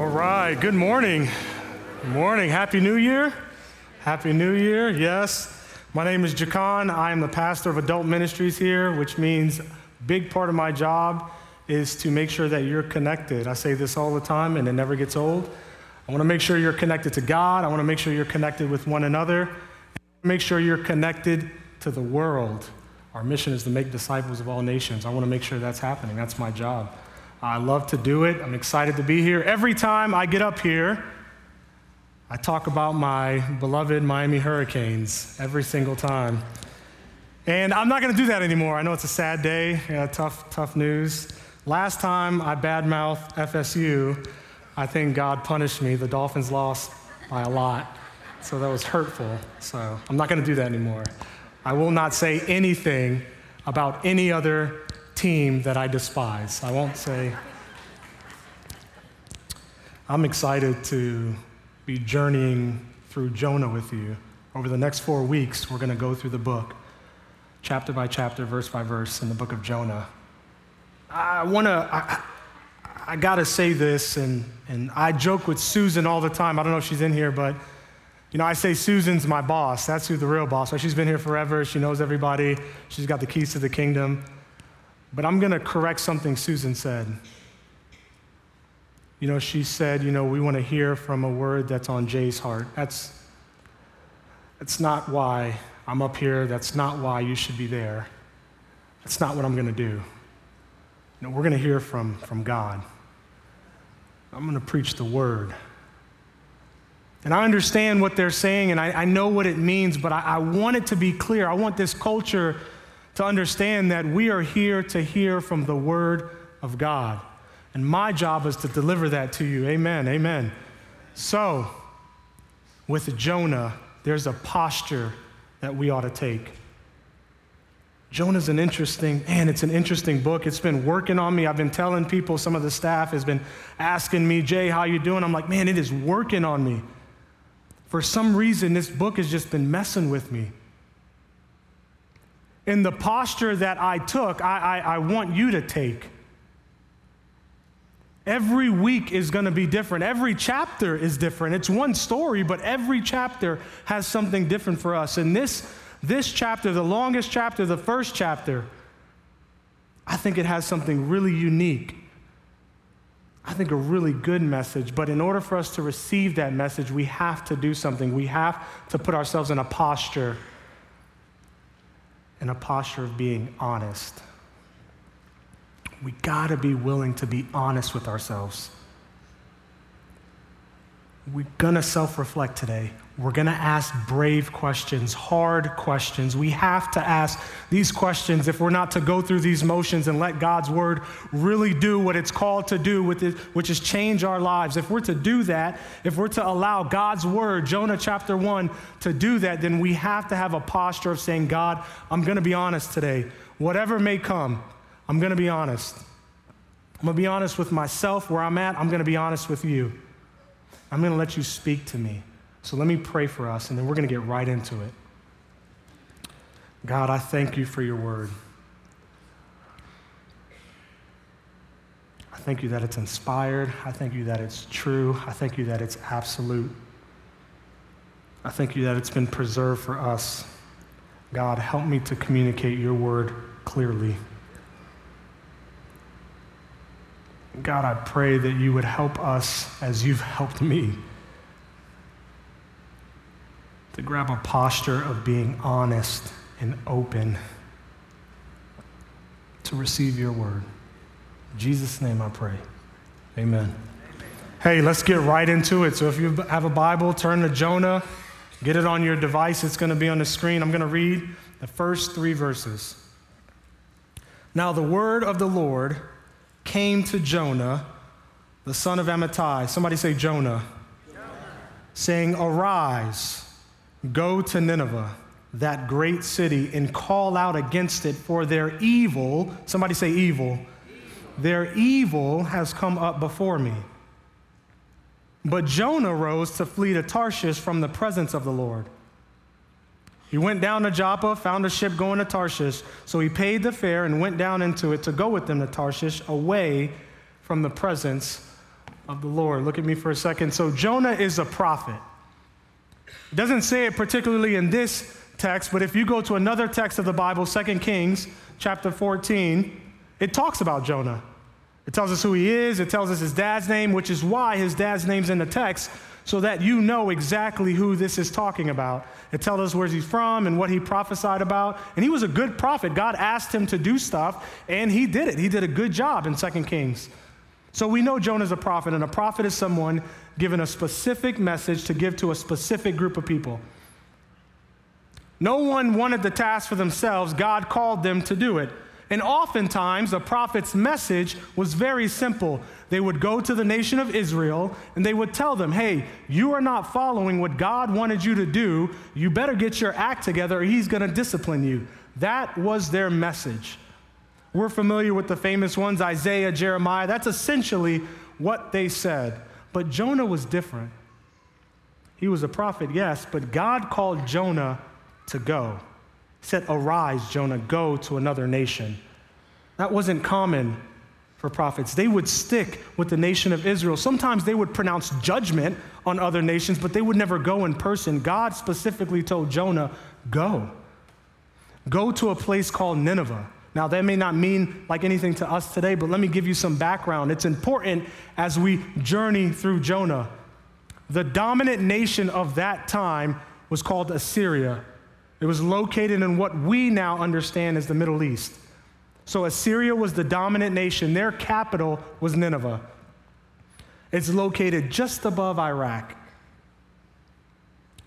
All right, good morning. Good morning. Happy New Year. Happy New Year. Yes. My name is Jakan. I am the pastor of adult ministries here, which means big part of my job is to make sure that you're connected. I say this all the time and it never gets old. I want to make sure you're connected to God. I want to make sure you're connected with one another. Make sure you're connected to the world. Our mission is to make disciples of all nations. I want to make sure that's happening. That's my job. I love to do it. I'm excited to be here. Every time I get up here, I talk about my beloved Miami Hurricanes every single time. And I'm not going to do that anymore. I know it's a sad day, yeah, tough, tough news. Last time I badmouthed FSU, I think God punished me. The Dolphins lost by a lot, so that was hurtful. So I'm not going to do that anymore. I will not say anything about any other team that I despise. I won't say. I'm excited to be journeying through Jonah with you. Over the next four weeks, we're going to go through the book, chapter by chapter, verse by verse, in the book of Jonah. I want to, I, I got to say this, and, and I joke with Susan all the time. I don't know if she's in here, but you know, I say Susan's my boss. That's who the real boss. She's been here forever. She knows everybody. She's got the keys to the kingdom. But I'm going to correct something Susan said. You know, she said, you know, we want to hear from a word that's on Jay's heart. That's, that's not why I'm up here. That's not why you should be there. That's not what I'm going to do. You know, we're going to hear from, from God. I'm going to preach the word. And I understand what they're saying and I, I know what it means, but I, I want it to be clear. I want this culture to understand that we are here to hear from the Word of God. And my job is to deliver that to you. Amen. Amen. So, with Jonah, there's a posture that we ought to take. Jonah's an interesting, man, it's an interesting book. It's been working on me. I've been telling people, some of the staff has been asking me, Jay, how you doing? I'm like, man, it is working on me. For some reason, this book has just been messing with me in the posture that I took, I, I, I want you to take. Every week is going to be different. Every chapter is different. It's one story, but every chapter has something different for us. And this, this chapter, the longest chapter, the first chapter, I think it has something really unique. I think a really good message, but in order for us to receive that message, we have to do something. We have to put ourselves in a posture in a posture of being honest. We gotta be willing to be honest with ourselves. We're gonna self reflect today. We're going to ask brave questions, hard questions. We have to ask these questions if we're not to go through these motions and let God's word really do what it's called to do, which is change our lives. If we're to do that, if we're to allow God's word, Jonah chapter 1, to do that, then we have to have a posture of saying, God, I'm going to be honest today. Whatever may come, I'm going to be honest. I'm going to be honest with myself where I'm at. I'm going to be honest with you. I'm going to let you speak to me. So let me pray for us, and then we're going to get right into it. God, I thank you for your word. I thank you that it's inspired. I thank you that it's true. I thank you that it's absolute. I thank you that it's been preserved for us. God, help me to communicate your word clearly. God, I pray that you would help us as you've helped me to grab a posture of being honest and open to receive your word. In Jesus' name I pray. Amen. Hey, let's get right into it. So if you have a Bible, turn to Jonah, get it on your device. It's going to be on the screen. I'm going to read the first three verses. Now, the word of the Lord came to Jonah, the son of Amittai. Somebody say Jonah. Jonah. Saying, Arise Go to Nineveh, that great city, and call out against it, for their evil, somebody say evil, their evil has come up before me. But Jonah rose to flee to Tarshish from the presence of the Lord. He went down to Joppa, found a ship going to Tarshish, so he paid the fare and went down into it to go with them to Tarshish away from the presence of the Lord. Look at me for a second. So, Jonah is a prophet. It doesn't say it particularly in this text, but if you go to another text of the Bible, 2 Kings chapter 14, it talks about Jonah. It tells us who he is, it tells us his dad's name, which is why his dad's name's in the text, so that you know exactly who this is talking about. It tells us where he's from and what he prophesied about. And he was a good prophet. God asked him to do stuff, and he did it. He did a good job in 2 Kings. So we know Jonah's a prophet, and a prophet is someone given a specific message to give to a specific group of people. No one wanted the task for themselves, God called them to do it. And oftentimes, a prophet's message was very simple. They would go to the nation of Israel and they would tell them, hey, you are not following what God wanted you to do. You better get your act together or he's going to discipline you. That was their message. We're familiar with the famous ones Isaiah, Jeremiah. That's essentially what they said. But Jonah was different. He was a prophet, yes, but God called Jonah to go. He said, Arise, Jonah, go to another nation. That wasn't common for prophets. They would stick with the nation of Israel. Sometimes they would pronounce judgment on other nations, but they would never go in person. God specifically told Jonah, Go. Go to a place called Nineveh. Now, that may not mean like anything to us today, but let me give you some background. It's important as we journey through Jonah. The dominant nation of that time was called Assyria. It was located in what we now understand as the Middle East. So, Assyria was the dominant nation. Their capital was Nineveh. It's located just above Iraq.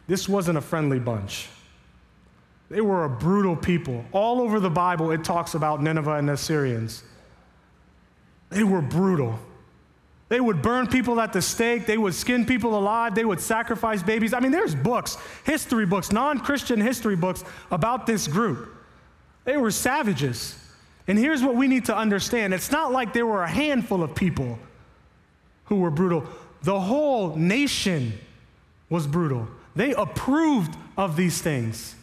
This wasn't a friendly bunch. They were a brutal people. All over the Bible, it talks about Nineveh and the Assyrians. They were brutal. They would burn people at the stake. They would skin people alive. They would sacrifice babies. I mean, there's books, history books, non Christian history books about this group. They were savages. And here's what we need to understand it's not like there were a handful of people who were brutal, the whole nation was brutal. They approved of these things.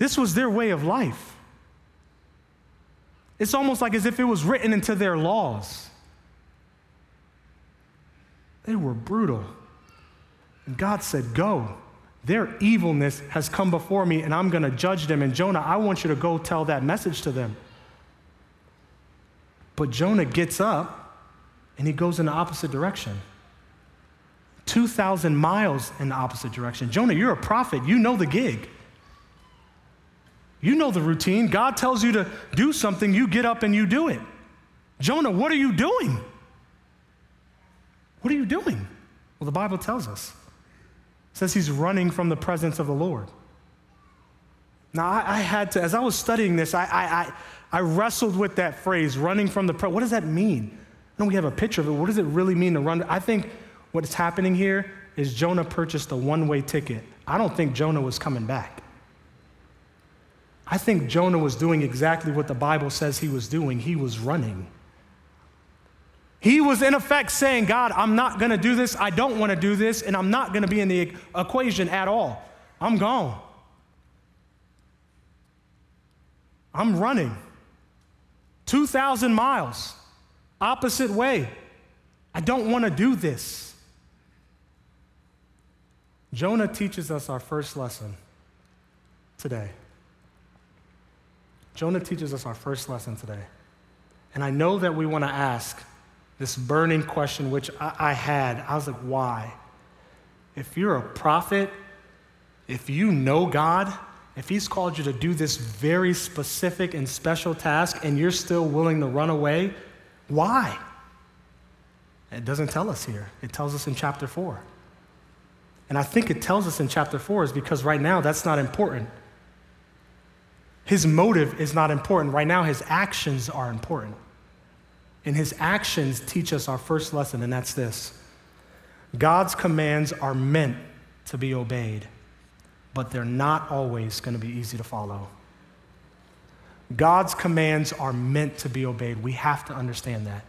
This was their way of life. It's almost like as if it was written into their laws. They were brutal. And God said, Go. Their evilness has come before me, and I'm going to judge them. And Jonah, I want you to go tell that message to them. But Jonah gets up and he goes in the opposite direction 2,000 miles in the opposite direction. Jonah, you're a prophet, you know the gig. You know the routine. God tells you to do something, you get up and you do it. Jonah, what are you doing? What are you doing? Well, the Bible tells us. It says he's running from the presence of the Lord. Now, I, I had to, as I was studying this, I, I, I, wrestled with that phrase, running from the presence. What does that mean? I know we have a picture of it. What does it really mean to run? I think what's happening here is Jonah purchased a one way ticket. I don't think Jonah was coming back. I think Jonah was doing exactly what the Bible says he was doing. He was running. He was, in effect, saying, God, I'm not going to do this. I don't want to do this, and I'm not going to be in the equation at all. I'm gone. I'm running 2,000 miles, opposite way. I don't want to do this. Jonah teaches us our first lesson today. Jonah teaches us our first lesson today. And I know that we want to ask this burning question, which I, I had. I was like, why? If you're a prophet, if you know God, if He's called you to do this very specific and special task and you're still willing to run away, why? It doesn't tell us here. It tells us in chapter 4. And I think it tells us in chapter 4 is because right now that's not important. His motive is not important. Right now, his actions are important. And his actions teach us our first lesson, and that's this God's commands are meant to be obeyed, but they're not always going to be easy to follow. God's commands are meant to be obeyed. We have to understand that.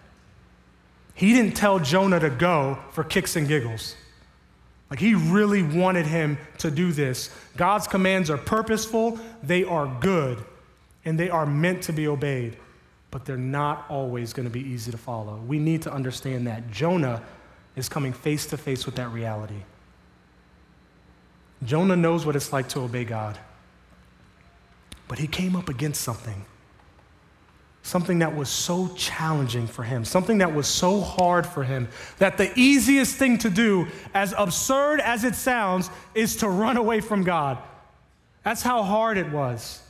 He didn't tell Jonah to go for kicks and giggles. Like he really wanted him to do this. God's commands are purposeful, they are good, and they are meant to be obeyed. but they're not always going to be easy to follow. We need to understand that. Jonah is coming face to face with that reality. Jonah knows what it's like to obey God, but he came up against something. Something that was so challenging for him, something that was so hard for him, that the easiest thing to do, as absurd as it sounds, is to run away from God. That's how hard it was.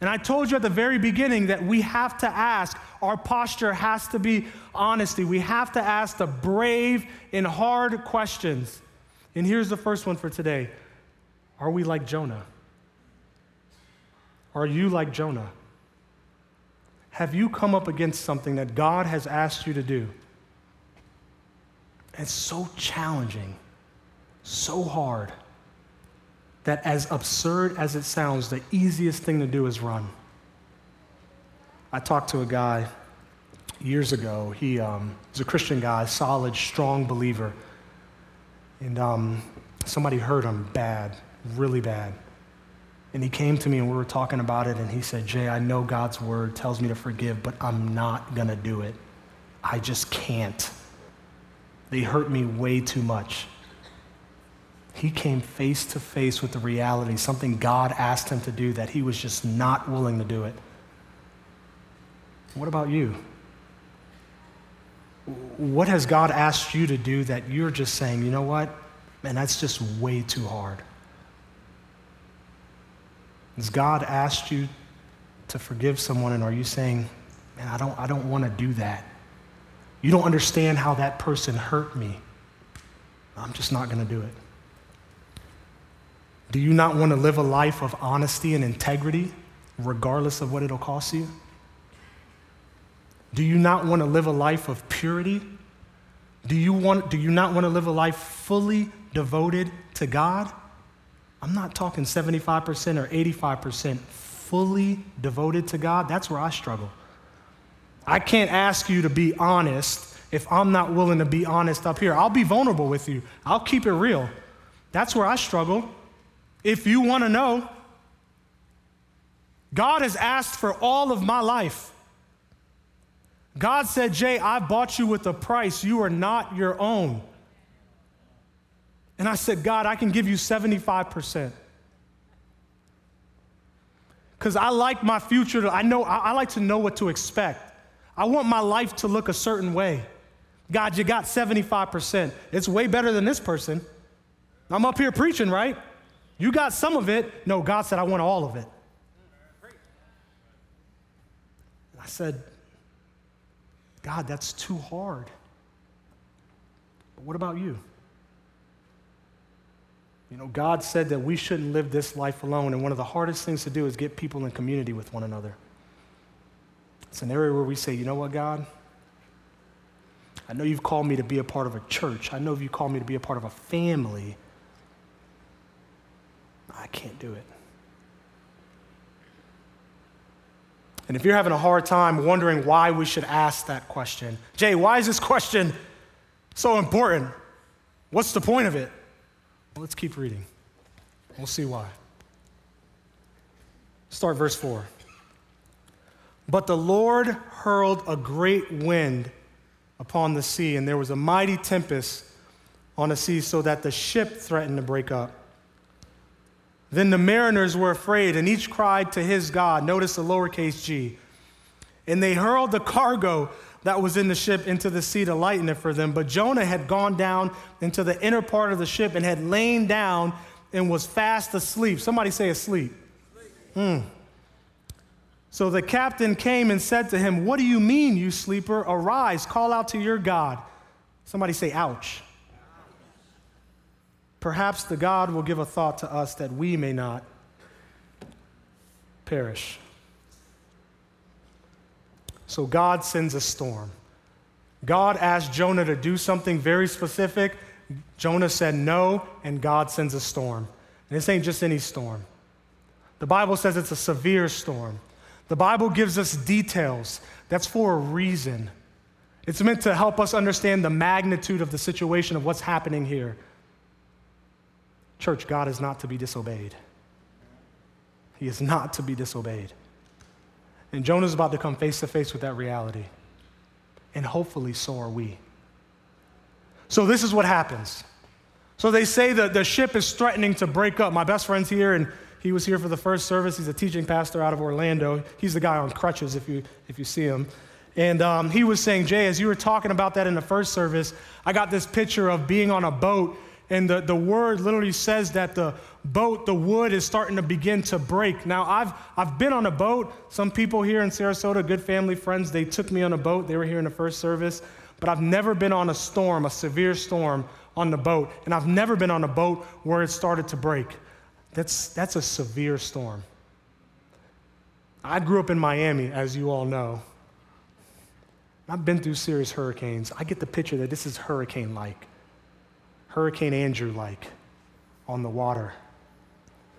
And I told you at the very beginning that we have to ask, our posture has to be honesty. We have to ask the brave and hard questions. And here's the first one for today Are we like Jonah? Are you like Jonah? Have you come up against something that God has asked you to do? It's so challenging, so hard that, as absurd as it sounds, the easiest thing to do is run. I talked to a guy years ago. He um, was a Christian guy, solid, strong believer. And um, somebody hurt him bad, really bad. And he came to me and we were talking about it, and he said, Jay, I know God's word tells me to forgive, but I'm not going to do it. I just can't. They hurt me way too much. He came face to face with the reality, something God asked him to do that he was just not willing to do it. What about you? What has God asked you to do that you're just saying, you know what? Man, that's just way too hard. Has God asked you to forgive someone, and are you saying, man, I don't, I don't want to do that? You don't understand how that person hurt me. I'm just not going to do it. Do you not want to live a life of honesty and integrity, regardless of what it'll cost you? Do you not want to live a life of purity? Do you, want, do you not want to live a life fully devoted to God? I'm not talking 75% or 85%, fully devoted to God. That's where I struggle. I can't ask you to be honest if I'm not willing to be honest up here. I'll be vulnerable with you, I'll keep it real. That's where I struggle if you want to know, God has asked for all of my life. God said, Jay, I bought you with a price. You are not your own. And I said, God, I can give you 75%. Because I like my future. To, I know I, I like to know what to expect. I want my life to look a certain way. God, you got 75%. It's way better than this person. I'm up here preaching, right? You got some of it. No, God said, I want all of it. I said, God, that's too hard. But what about you? You know, God said that we shouldn't live this life alone, and one of the hardest things to do is get people in community with one another. It's an area where we say, you know what, God? I know you've called me to be a part of a church. I know you've called me to be a part of a family. I can't do it. And if you're having a hard time wondering why we should ask that question, Jay, why is this question so important? What's the point of it? Let's keep reading. We'll see why. Start verse 4. But the Lord hurled a great wind upon the sea, and there was a mighty tempest on the sea, so that the ship threatened to break up. Then the mariners were afraid, and each cried to his God. Notice the lowercase g. And they hurled the cargo that was in the ship into the sea to lighten it for them. But Jonah had gone down into the inner part of the ship and had lain down and was fast asleep. Somebody say asleep. Hmm. So the captain came and said to him, What do you mean, you sleeper? Arise, call out to your God. Somebody say, Ouch. Perhaps the God will give a thought to us that we may not perish. So God sends a storm. God asked Jonah to do something very specific. Jonah said no, and God sends a storm. And this ain't just any storm. The Bible says it's a severe storm. The Bible gives us details. That's for a reason. It's meant to help us understand the magnitude of the situation of what's happening here. Church, God is not to be disobeyed. He is not to be disobeyed. And Jonah's about to come face to face with that reality. And hopefully, so are we. So, this is what happens. So, they say that the ship is threatening to break up. My best friend's here, and he was here for the first service. He's a teaching pastor out of Orlando. He's the guy on crutches, if you, if you see him. And um, he was saying, Jay, as you were talking about that in the first service, I got this picture of being on a boat, and the, the word literally says that the boat, the wood is starting to begin to break. Now, I've, I've been on a boat. Some people here in Sarasota, good family friends, they took me on a boat. They were here in the first service. But I've never been on a storm, a severe storm on the boat. And I've never been on a boat where it started to break. That's, that's a severe storm. I grew up in Miami, as you all know. I've been through serious hurricanes. I get the picture that this is hurricane like, Hurricane Andrew like on the water.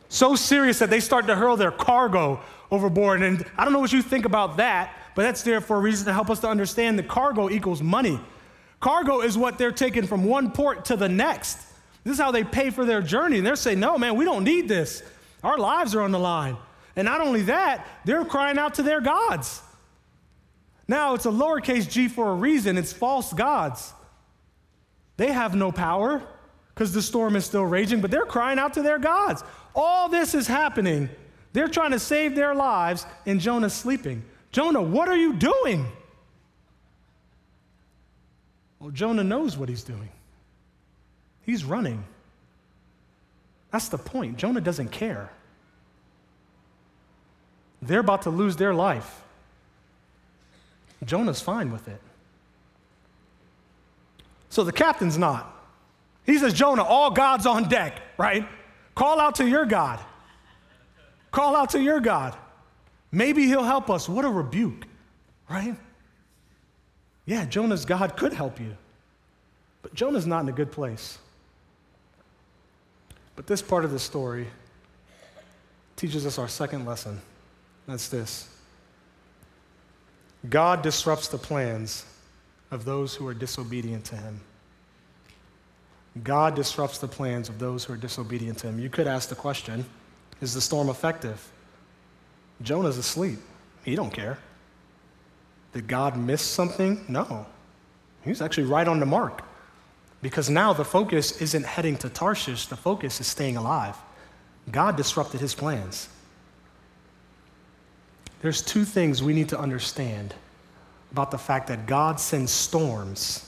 So serious that they start to hurl their cargo overboard. And I don't know what you think about that, but that's there for a reason to help us to understand that cargo equals money. Cargo is what they're taking from one port to the next. This is how they pay for their journey. And they're saying, no, man, we don't need this. Our lives are on the line. And not only that, they're crying out to their gods. Now, it's a lowercase g for a reason. It's false gods. They have no power because the storm is still raging, but they're crying out to their gods. All this is happening. They're trying to save their lives, and Jonah's sleeping. Jonah, what are you doing? Well, Jonah knows what he's doing. He's running. That's the point. Jonah doesn't care. They're about to lose their life. Jonah's fine with it. So the captain's not. He says, Jonah, all God's on deck, right? Call out to your God. Call out to your God. Maybe he'll help us. What a rebuke, right? Yeah, Jonah's God could help you. But Jonah's not in a good place. But this part of the story teaches us our second lesson. That's this God disrupts the plans of those who are disobedient to him. God disrupts the plans of those who are disobedient to him. You could ask the question is the storm effective? Jonah's asleep. He don't care. Did God miss something? No. He's actually right on the mark. Because now the focus isn't heading to Tarshish, the focus is staying alive. God disrupted his plans. There's two things we need to understand about the fact that God sends storms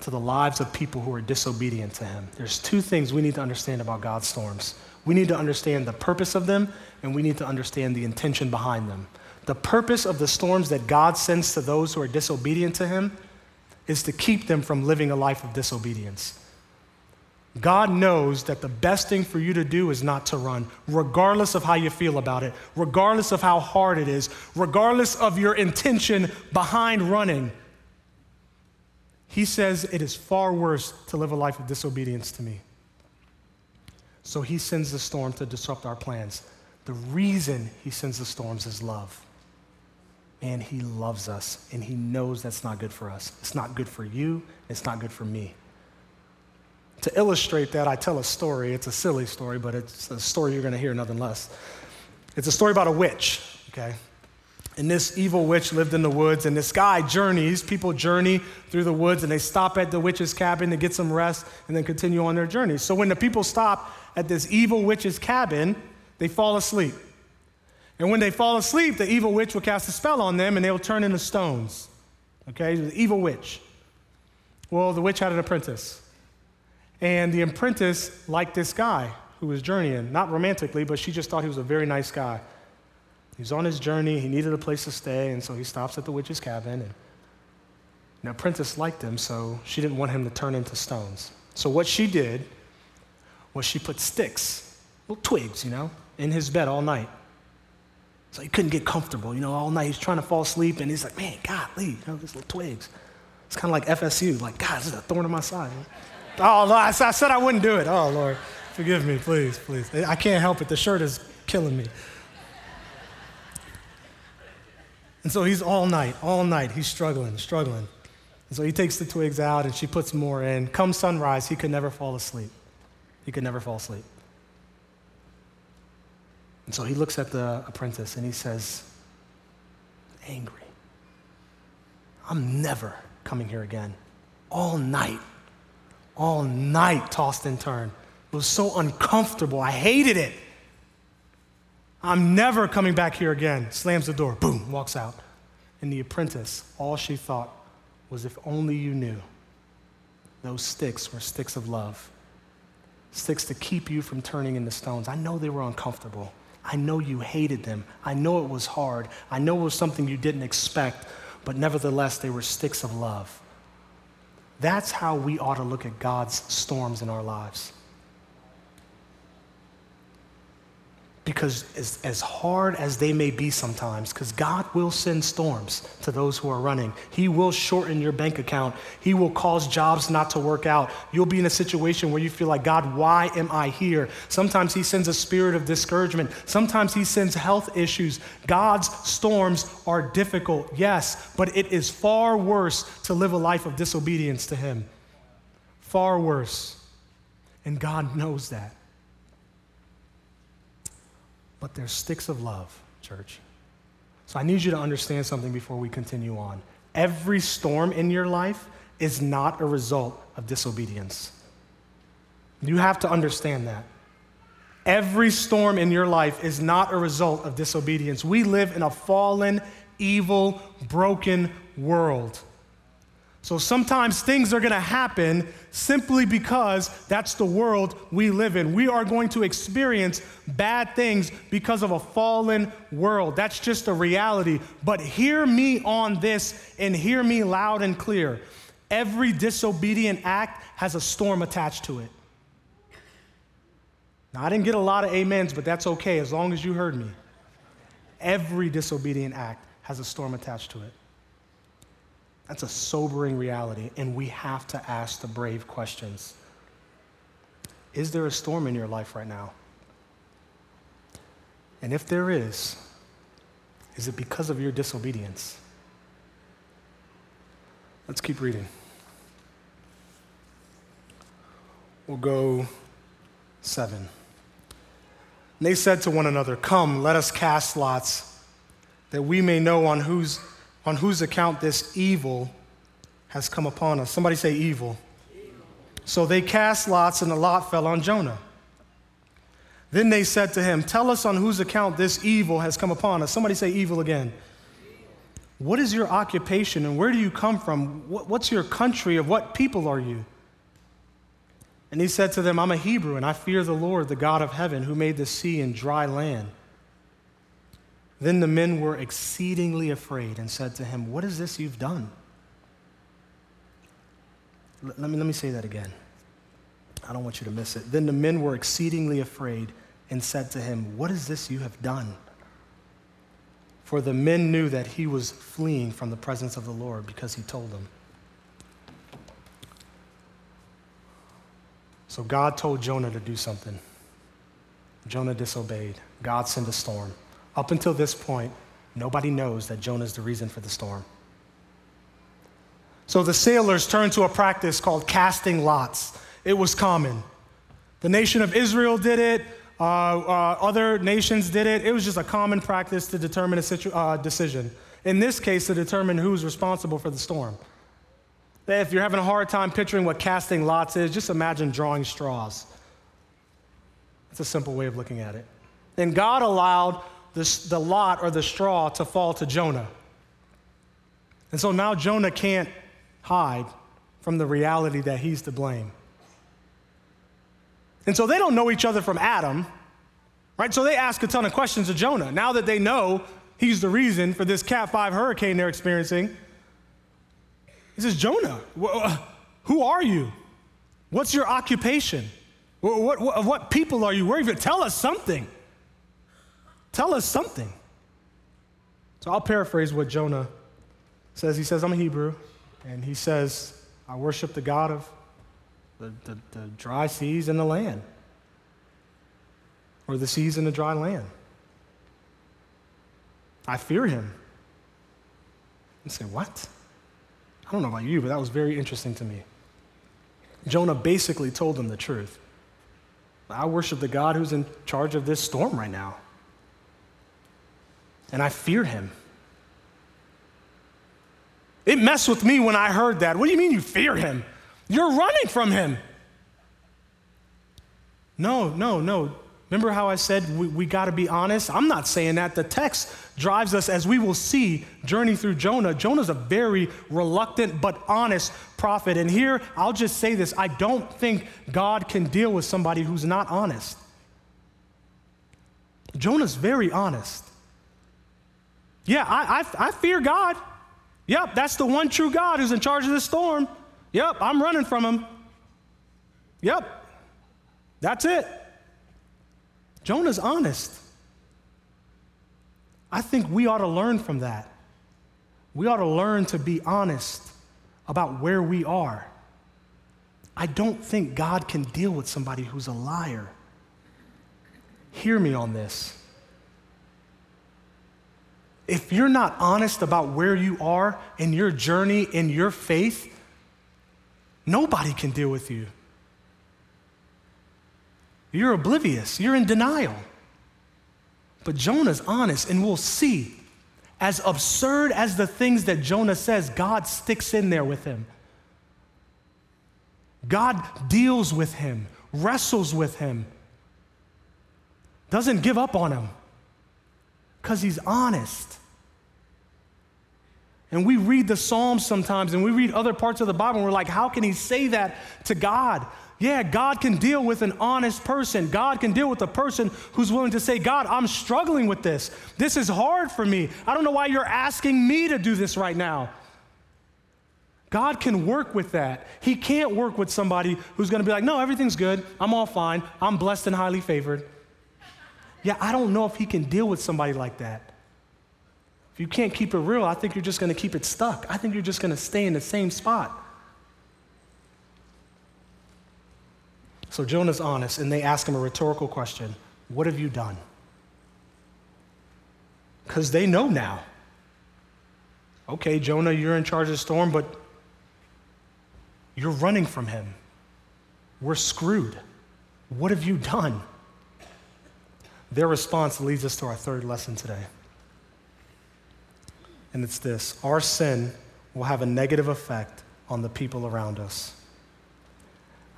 to the lives of people who are disobedient to Him. There's two things we need to understand about God's storms. We need to understand the purpose of them, and we need to understand the intention behind them. The purpose of the storms that God sends to those who are disobedient to Him is to keep them from living a life of disobedience. God knows that the best thing for you to do is not to run, regardless of how you feel about it, regardless of how hard it is, regardless of your intention behind running. He says it is far worse to live a life of disobedience to me. So he sends the storm to disrupt our plans. The reason he sends the storms is love. Man, he loves us, and he knows that's not good for us. It's not good for you, it's not good for me. To illustrate that, I tell a story. It's a silly story, but it's a story you're going to hear nothing less. It's a story about a witch, okay? And this evil witch lived in the woods, and this guy journeys. People journey through the woods, and they stop at the witch's cabin to get some rest and then continue on their journey. So when the people stop at this evil witch's cabin, they fall asleep. And when they fall asleep, the evil witch will cast a spell on them and they will turn into stones. Okay, the evil witch. Well, the witch had an apprentice. And the apprentice liked this guy who was journeying, not romantically, but she just thought he was a very nice guy. He was on his journey, he needed a place to stay, and so he stops at the witch's cabin. And the apprentice liked him, so she didn't want him to turn into stones. So what she did was she put sticks, little twigs, you know, in his bed all night. So he couldn't get comfortable, you know, all night. He's trying to fall asleep, and he's like, man, God, leave, you know, these little twigs. It's kind of like FSU, like, God, this is a thorn in my side. Oh, Lord, I said I wouldn't do it. Oh, Lord, forgive me, please, please. I can't help it. The shirt is killing me. And so he's all night, all night, he's struggling, struggling. And so he takes the twigs out and she puts more in. Come sunrise, he could never fall asleep. He could never fall asleep. And so he looks at the apprentice and he says, angry. I'm never coming here again. All night, all night, tossed and turned. It was so uncomfortable. I hated it. I'm never coming back here again. Slams the door, boom, walks out. And the apprentice, all she thought was if only you knew those sticks were sticks of love, sticks to keep you from turning into stones. I know they were uncomfortable. I know you hated them. I know it was hard. I know it was something you didn't expect, but nevertheless, they were sticks of love. That's how we ought to look at God's storms in our lives. Because as, as hard as they may be sometimes, because God will send storms to those who are running. He will shorten your bank account. He will cause jobs not to work out. You'll be in a situation where you feel like, God, why am I here? Sometimes He sends a spirit of discouragement. Sometimes He sends health issues. God's storms are difficult, yes, but it is far worse to live a life of disobedience to Him. Far worse. And God knows that but they're sticks of love, church. So I need you to understand something before we continue on. Every storm in your life is not a result of disobedience. You have to understand that. Every storm in your life is not a result of disobedience. We live in a fallen, evil, broken world. So sometimes things are going to happen simply because that's the world we live in. We are going to experience bad things because of a fallen world. That's just a reality. But hear me on this and hear me loud and clear. Every disobedient act has a storm attached to it. Now, I didn't get a lot of amens, but that's okay as long as you heard me. Every disobedient act has a storm attached to it. That's a sobering reality, and we have to ask the brave questions. Is there a storm in your life right now? And if there is, is it because of your disobedience? Let's keep reading. We'll go seven. And they said to one another, Come, let us cast lots, that we may know on whose on whose account this evil has come upon us. Somebody say evil. evil. So they cast lots, and the lot fell on Jonah. Then they said to him, Tell us on whose account this evil has come upon us. Somebody say evil again. What is your occupation and where do you come from? What's your country? Of what people are you? And he said to them, I'm a Hebrew and I fear the Lord, the God of heaven, who made the sea and dry land. Then the men were exceedingly afraid and said to him, What is this you've done? Let me, let me say that again. I don't want you to miss it. Then the men were exceedingly afraid and said to him, What is this you have done? For the men knew that he was fleeing from the presence of the Lord because he told them. So God told Jonah to do something. Jonah disobeyed. God sent a storm. Up until this point, nobody knows that Jonah is the reason for the storm. So the sailors turned to a practice called casting lots. It was common. The nation of Israel did it, uh, uh, other nations did it. It was just a common practice to determine a situ- uh, decision. In this case, to determine who's responsible for the storm. If you're having a hard time picturing what casting lots is, just imagine drawing straws. It's a simple way of looking at it. And God allowed the, the lot or the straw to fall to Jonah. And so now Jonah can't hide from the reality that he's to blame. And so they don't know each other from Adam, right? So they ask a ton of questions to Jonah. Now that they know he's the reason for this Cat 5 hurricane they're experiencing, he says, Jonah, uh, who are you? What's your occupation? What, what, what people are you? Where are you? Tell us something. Tell us something. So I'll paraphrase what Jonah says. He says, I'm a Hebrew, and he says, I worship the God of the, the, the dry seas and the land, or the seas and the dry land. I fear him. And say, What? I don't know about you, but that was very interesting to me. Jonah basically told them the truth. I worship the God who's in charge of this storm right now and I fear him. It messed with me when I heard that. What do you mean you fear him? You're running from him. No, no, no. Remember how I said we, we got to be honest? I'm not saying that. The text drives us, as we will see, journey through Jonah. Jonah's a very reluctant but honest prophet. And here, I'll just say this I don't think God can deal with somebody who's not honest. Jonah's very honest. Yeah, I, I, I fear God. Yep, that's the one true God who's in charge of this storm. Yep, I'm running from him. Yep, that's it. Jonah's honest. I think we ought to learn from that. We ought to learn to be honest about where we are. I don't think God can deal with somebody who's a liar. Hear me on this. If you're not honest about where you are in your journey, in your faith, nobody can deal with you. You're oblivious, you're in denial. But Jonah's honest, and we'll see. As absurd as the things that Jonah says, God sticks in there with him. God deals with him, wrestles with him, doesn't give up on him because he's honest. And we read the Psalms sometimes and we read other parts of the Bible and we're like, how can he say that to God? Yeah, God can deal with an honest person. God can deal with a person who's willing to say, God, I'm struggling with this. This is hard for me. I don't know why you're asking me to do this right now. God can work with that. He can't work with somebody who's going to be like, no, everything's good. I'm all fine. I'm blessed and highly favored. Yeah, I don't know if He can deal with somebody like that. If you can't keep it real, I think you're just going to keep it stuck. I think you're just going to stay in the same spot. So Jonah's honest, and they ask him a rhetorical question What have you done? Because they know now. Okay, Jonah, you're in charge of the storm, but you're running from him. We're screwed. What have you done? Their response leads us to our third lesson today. And it's this our sin will have a negative effect on the people around us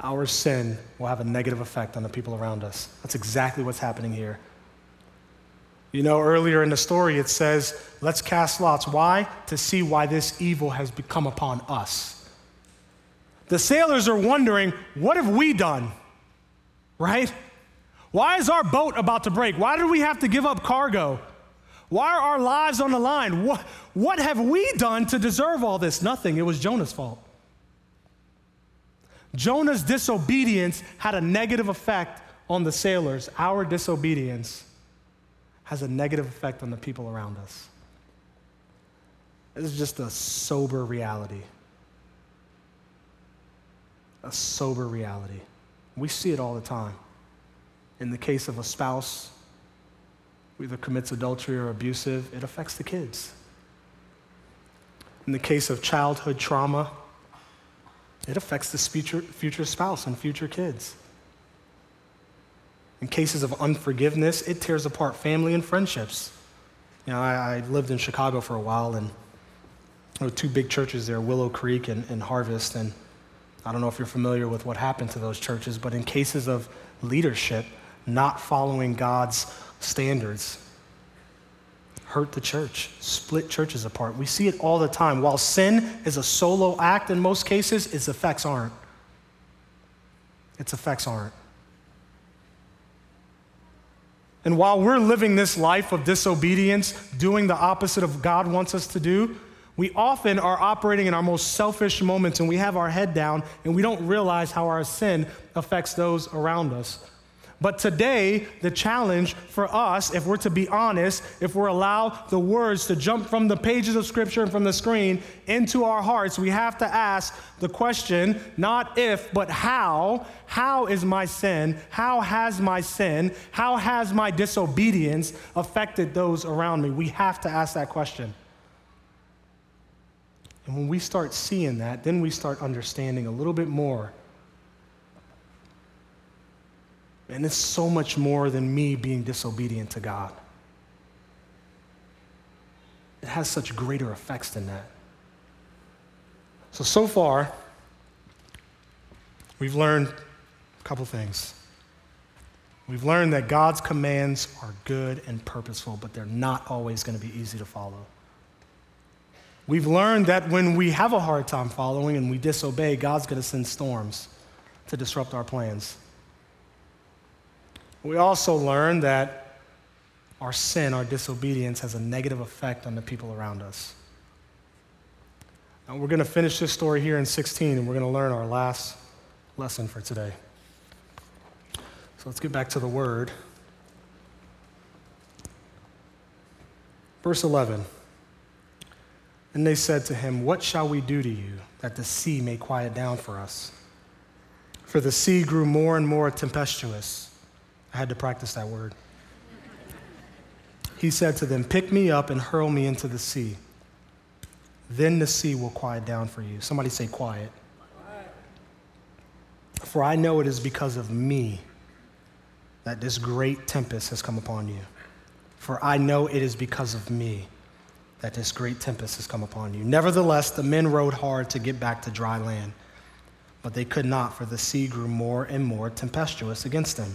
our sin will have a negative effect on the people around us. That's exactly what's happening here. You know, earlier in the story, it says, let's cast lots. Why? To see why this evil has become upon us. The sailors are wondering, what have we done? Right? Why is our boat about to break? Why did we have to give up cargo? Why are our lives on the line? What, what have we done to deserve all this? Nothing. It was Jonah's fault. Jonah's disobedience had a negative effect on the sailors. Our disobedience has a negative effect on the people around us. This is just a sober reality. A sober reality. We see it all the time. In the case of a spouse who either commits adultery or abusive, it affects the kids. In the case of childhood trauma, it affects the future, future spouse and future kids. In cases of unforgiveness, it tears apart family and friendships. You know, I, I lived in Chicago for a while, and there were two big churches there, Willow Creek and, and Harvest. And I don't know if you're familiar with what happened to those churches, but in cases of leadership not following God's standards, hurt the church, split churches apart. We see it all the time. While sin is a solo act in most cases, its effects aren't. Its effects aren't. And while we're living this life of disobedience, doing the opposite of God wants us to do, we often are operating in our most selfish moments and we have our head down and we don't realize how our sin affects those around us. But today, the challenge for us, if we're to be honest, if we're allowed the words to jump from the pages of Scripture and from the screen into our hearts, we have to ask the question not if, but how. How is my sin? How has my sin? How has my disobedience affected those around me? We have to ask that question. And when we start seeing that, then we start understanding a little bit more And it's so much more than me being disobedient to God. It has such greater effects than that. So, so far, we've learned a couple things. We've learned that God's commands are good and purposeful, but they're not always going to be easy to follow. We've learned that when we have a hard time following and we disobey, God's going to send storms to disrupt our plans. We also learned that our sin, our disobedience, has a negative effect on the people around us. And we're going to finish this story here in 16, and we're going to learn our last lesson for today. So let's get back to the word. Verse 11. And they said to him, What shall we do to you that the sea may quiet down for us? For the sea grew more and more tempestuous. I had to practice that word. He said to them, Pick me up and hurl me into the sea then the sea will quiet down for you. Somebody say, quiet. For I know it is because of me that this great tempest has come upon you. For I know it is because of me that this great tempest has come upon you. Nevertheless, the men rowed hard to get back to dry land, but they could not, for the sea grew more and more tempestuous against them.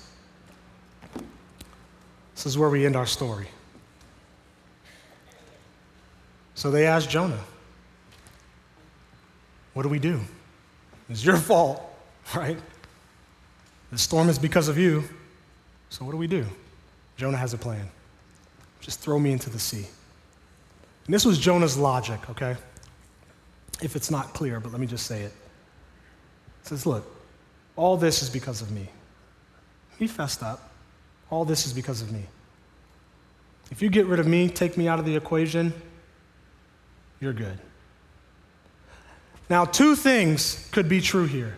This is where we end our story. So they asked Jonah, What do we do? It's your fault, right? The storm is because of you. So what do we do? Jonah has a plan. Just throw me into the sea. And this was Jonah's logic, okay? If it's not clear, but let me just say it. He says, Look, all this is because of me. He fessed up. All this is because of me. If you get rid of me, take me out of the equation, you're good. Now, two things could be true here.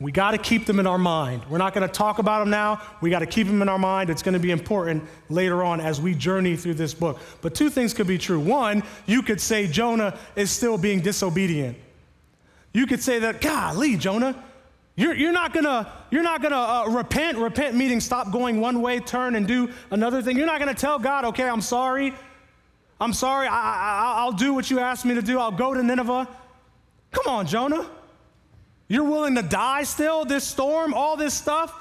We got to keep them in our mind. We're not going to talk about them now. We got to keep them in our mind. It's going to be important later on as we journey through this book. But two things could be true. One, you could say Jonah is still being disobedient. You could say that, golly, Jonah, you're, you're not gonna, you're not gonna uh, repent. Repent meaning stop going one way, turn and do another thing. You're not gonna tell God, okay, I'm sorry. I'm sorry, I, will do what you asked me to do. I'll go to Nineveh. Come on, Jonah. You're willing to die still, this storm, all this stuff?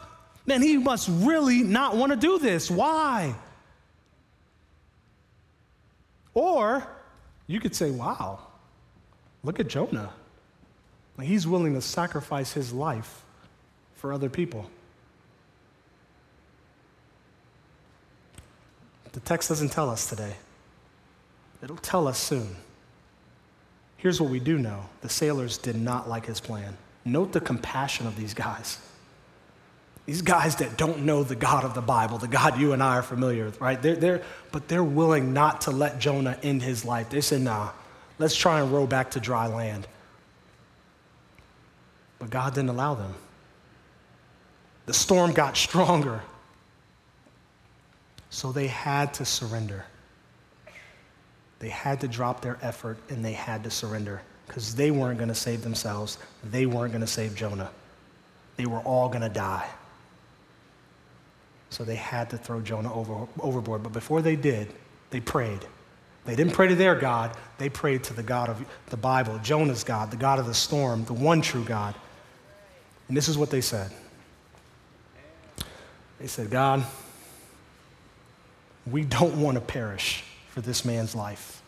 Man, he must really not want to do this. Why? Or you could say, wow, look at Jonah. He's willing to sacrifice his life for other people. The text doesn't tell us today. It'll tell us soon. Here's what we do know the sailors did not like his plan. Note the compassion of these guys. These guys that don't know the God of the Bible, the God you and I are familiar with, right? They're, they're, but they're willing not to let Jonah end his life. They said, nah, let's try and row back to dry land. But God didn't allow them. The storm got stronger. So they had to surrender. They had to drop their effort and they had to surrender because they weren't going to save themselves. They weren't going to save Jonah. They were all going to die. So they had to throw Jonah over, overboard. But before they did, they prayed. They didn't pray to their God, they prayed to the God of the Bible, Jonah's God, the God of the storm, the one true God. And this is what they said They said, God, we don't want to perish for this man's life.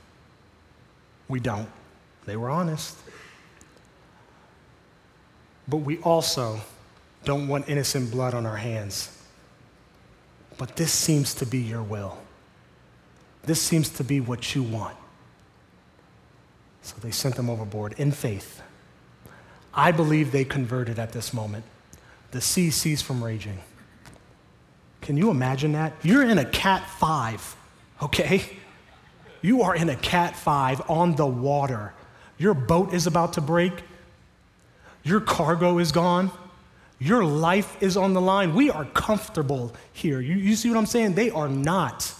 We don't. They were honest. But we also don't want innocent blood on our hands. But this seems to be your will. This seems to be what you want. So they sent them overboard in faith. I believe they converted at this moment. The sea ceased from raging. Can you imagine that? You're in a Cat 5, okay? You are in a Cat 5 on the water. your boat is about to break, your cargo is gone, your life is on the line. We are comfortable here. You, you see what I'm saying? They are not.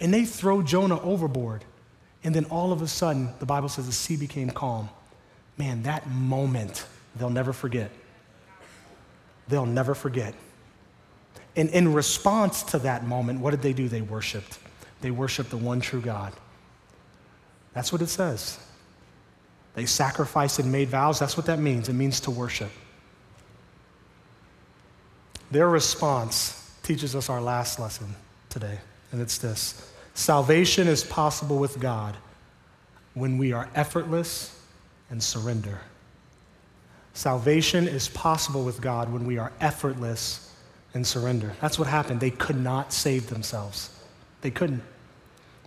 And they throw Jonah overboard. And then all of a sudden, the Bible says the sea became calm. Man, that moment, they'll never forget. They'll never forget. And in response to that moment, what did they do? They worshiped. They worshiped the one true God. That's what it says. They sacrificed and made vows. That's what that means. It means to worship. Their response teaches us our last lesson today, and it's this Salvation is possible with God when we are effortless and surrender. Salvation is possible with God when we are effortless and surrender. That's what happened. They could not save themselves. They couldn't.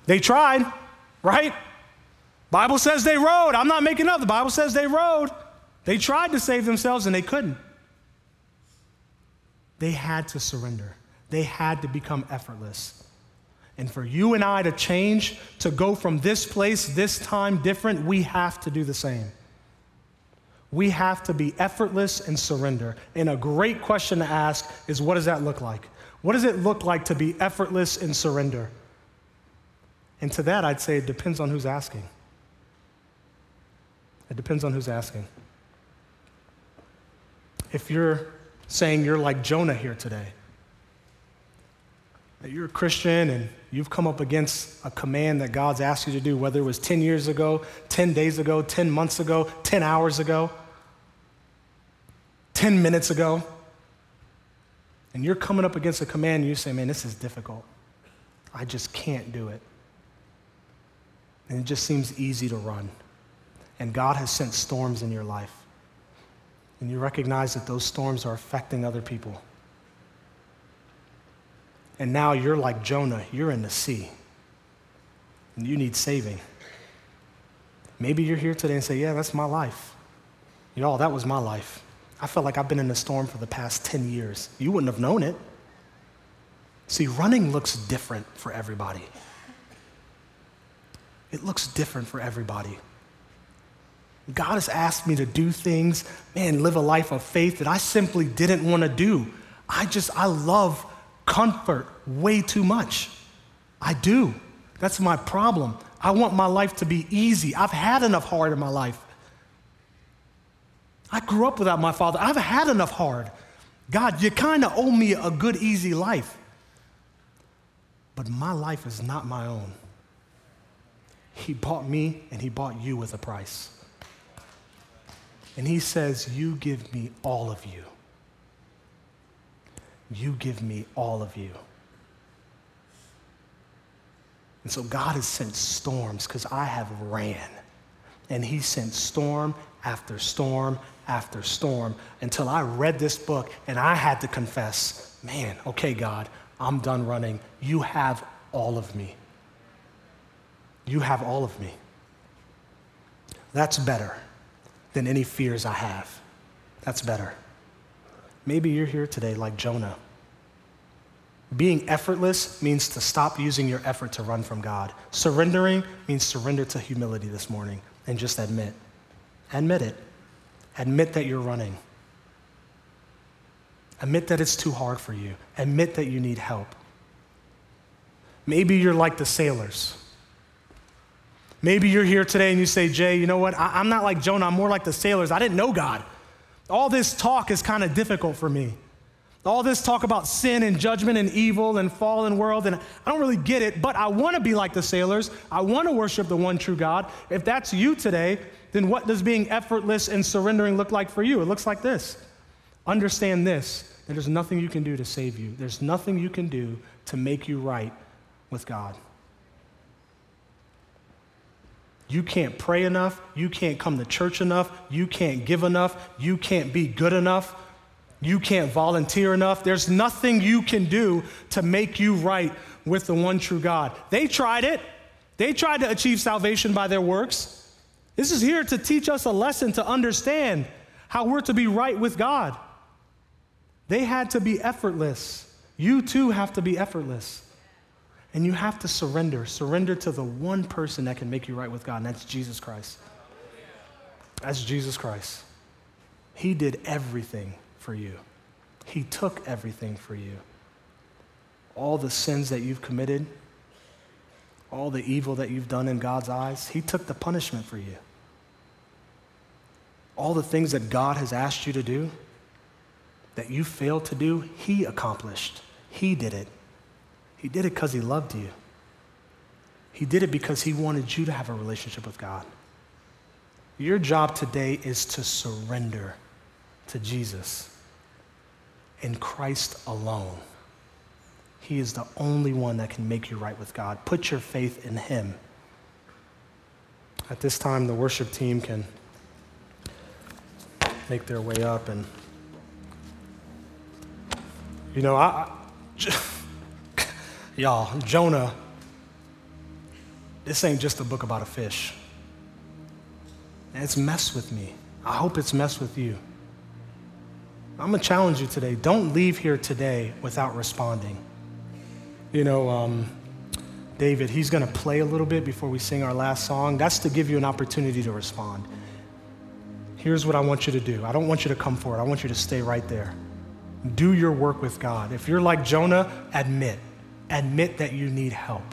They tried, right? Bible says they rowed. I'm not making up. The Bible says they rowed. They tried to save themselves and they couldn't. They had to surrender. They had to become effortless. And for you and I to change, to go from this place, this time different, we have to do the same. We have to be effortless and surrender. And a great question to ask is what does that look like? What does it look like to be effortless and surrender? And to that, I'd say it depends on who's asking. It depends on who's asking. If you're saying you're like Jonah here today, that you're a Christian and you've come up against a command that God's asked you to do, whether it was 10 years ago, 10 days ago, 10 months ago, 10 hours ago, 10 minutes ago, and you're coming up against a command and you say, man, this is difficult. I just can't do it. And it just seems easy to run. And God has sent storms in your life. And you recognize that those storms are affecting other people. And now you're like Jonah, you're in the sea. And you need saving. Maybe you're here today and say, Yeah, that's my life. Y'all, that was my life. I felt like I've been in a storm for the past 10 years. You wouldn't have known it. See, running looks different for everybody. It looks different for everybody. God has asked me to do things, man, live a life of faith that I simply didn't want to do. I just, I love comfort way too much. I do. That's my problem. I want my life to be easy. I've had enough hard in my life. I grew up without my father. I've had enough hard. God, you kind of owe me a good, easy life. But my life is not my own. He bought me and He bought you with a price. And He says, You give me all of you. You give me all of you. And so God has sent storms because I have ran. And He sent storm after storm after storm until I read this book and I had to confess, man, okay, God, I'm done running. You have all of me. You have all of me. That's better than any fears I have. That's better. Maybe you're here today like Jonah. Being effortless means to stop using your effort to run from God. Surrendering means surrender to humility this morning and just admit. Admit it. Admit that you're running. Admit that it's too hard for you. Admit that you need help. Maybe you're like the sailors. Maybe you're here today and you say, Jay, you know what? I- am not like Jonah. I'm more like the sailors. I didn't know God. All this talk is kind of difficult for me. All this talk about sin and judgment and evil and fallen world, and I don't really get it, but I want to be like the sailors. I want to worship the one true God. If that's you today, then what does being effortless and surrendering look like for you? It looks like this. Understand this that there's nothing you can do to save you, there's nothing you can do to make you right with God. You can't pray enough. You can't come to church enough. You can't give enough. You can't be good enough. You can't volunteer enough. There's nothing you can do to make you right with the one true God. They tried it, they tried to achieve salvation by their works. This is here to teach us a lesson to understand how we're to be right with God. They had to be effortless. You too have to be effortless. And you have to surrender. Surrender to the one person that can make you right with God, and that's Jesus Christ. That's Jesus Christ. He did everything for you, He took everything for you. All the sins that you've committed, all the evil that you've done in God's eyes, He took the punishment for you. All the things that God has asked you to do, that you failed to do, He accomplished. He did it. He did it because He loved you. He did it because He wanted you to have a relationship with God. Your job today is to surrender to Jesus in Christ alone. He is the only one that can make you right with God. Put your faith in Him. At this time, the worship team can make their way up and you know I, I y'all jonah this ain't just a book about a fish it's messed with me i hope it's messed with you i'm to challenge you today don't leave here today without responding you know um, david he's to play a little bit before we sing our last song that's to give you an opportunity to respond here's what I want you to do. I don't want you to come forward. I want you to stay right there. Do your work with God. If you're like Jonah, admit. Admit that you need help.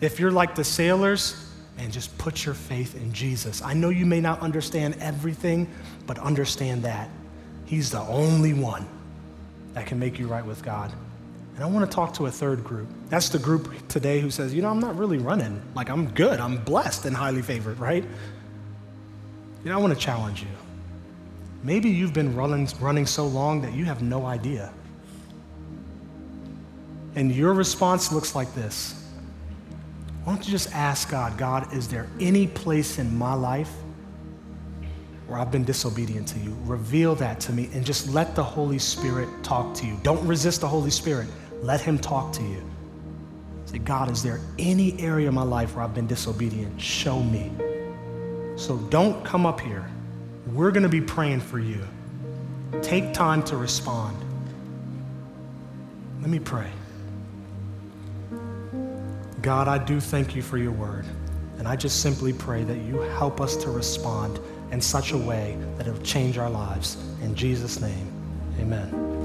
If you're like the sailors, and just put your faith in Jesus. I know you may not understand everything, but understand that He's the only one that can make you right with God. And I want to talk to a third group. That's the group today who says, you know, I'm not really running. Like, I'm good. I'm blessed and highly favored, right? You know, I want to challenge you. Maybe you've been running, running so long that you have no idea. And your response looks like this Why don't you just ask God, God, is there any place in my life where I've been disobedient to you? Reveal that to me and just let the Holy Spirit talk to you. Don't resist the Holy Spirit, let Him talk to you. Say, God, is there any area of my life where I've been disobedient? Show me. So don't come up here. We're going to be praying for you. Take time to respond. Let me pray. God, I do thank you for your word. And I just simply pray that you help us to respond in such a way that it'll change our lives. In Jesus' name, amen.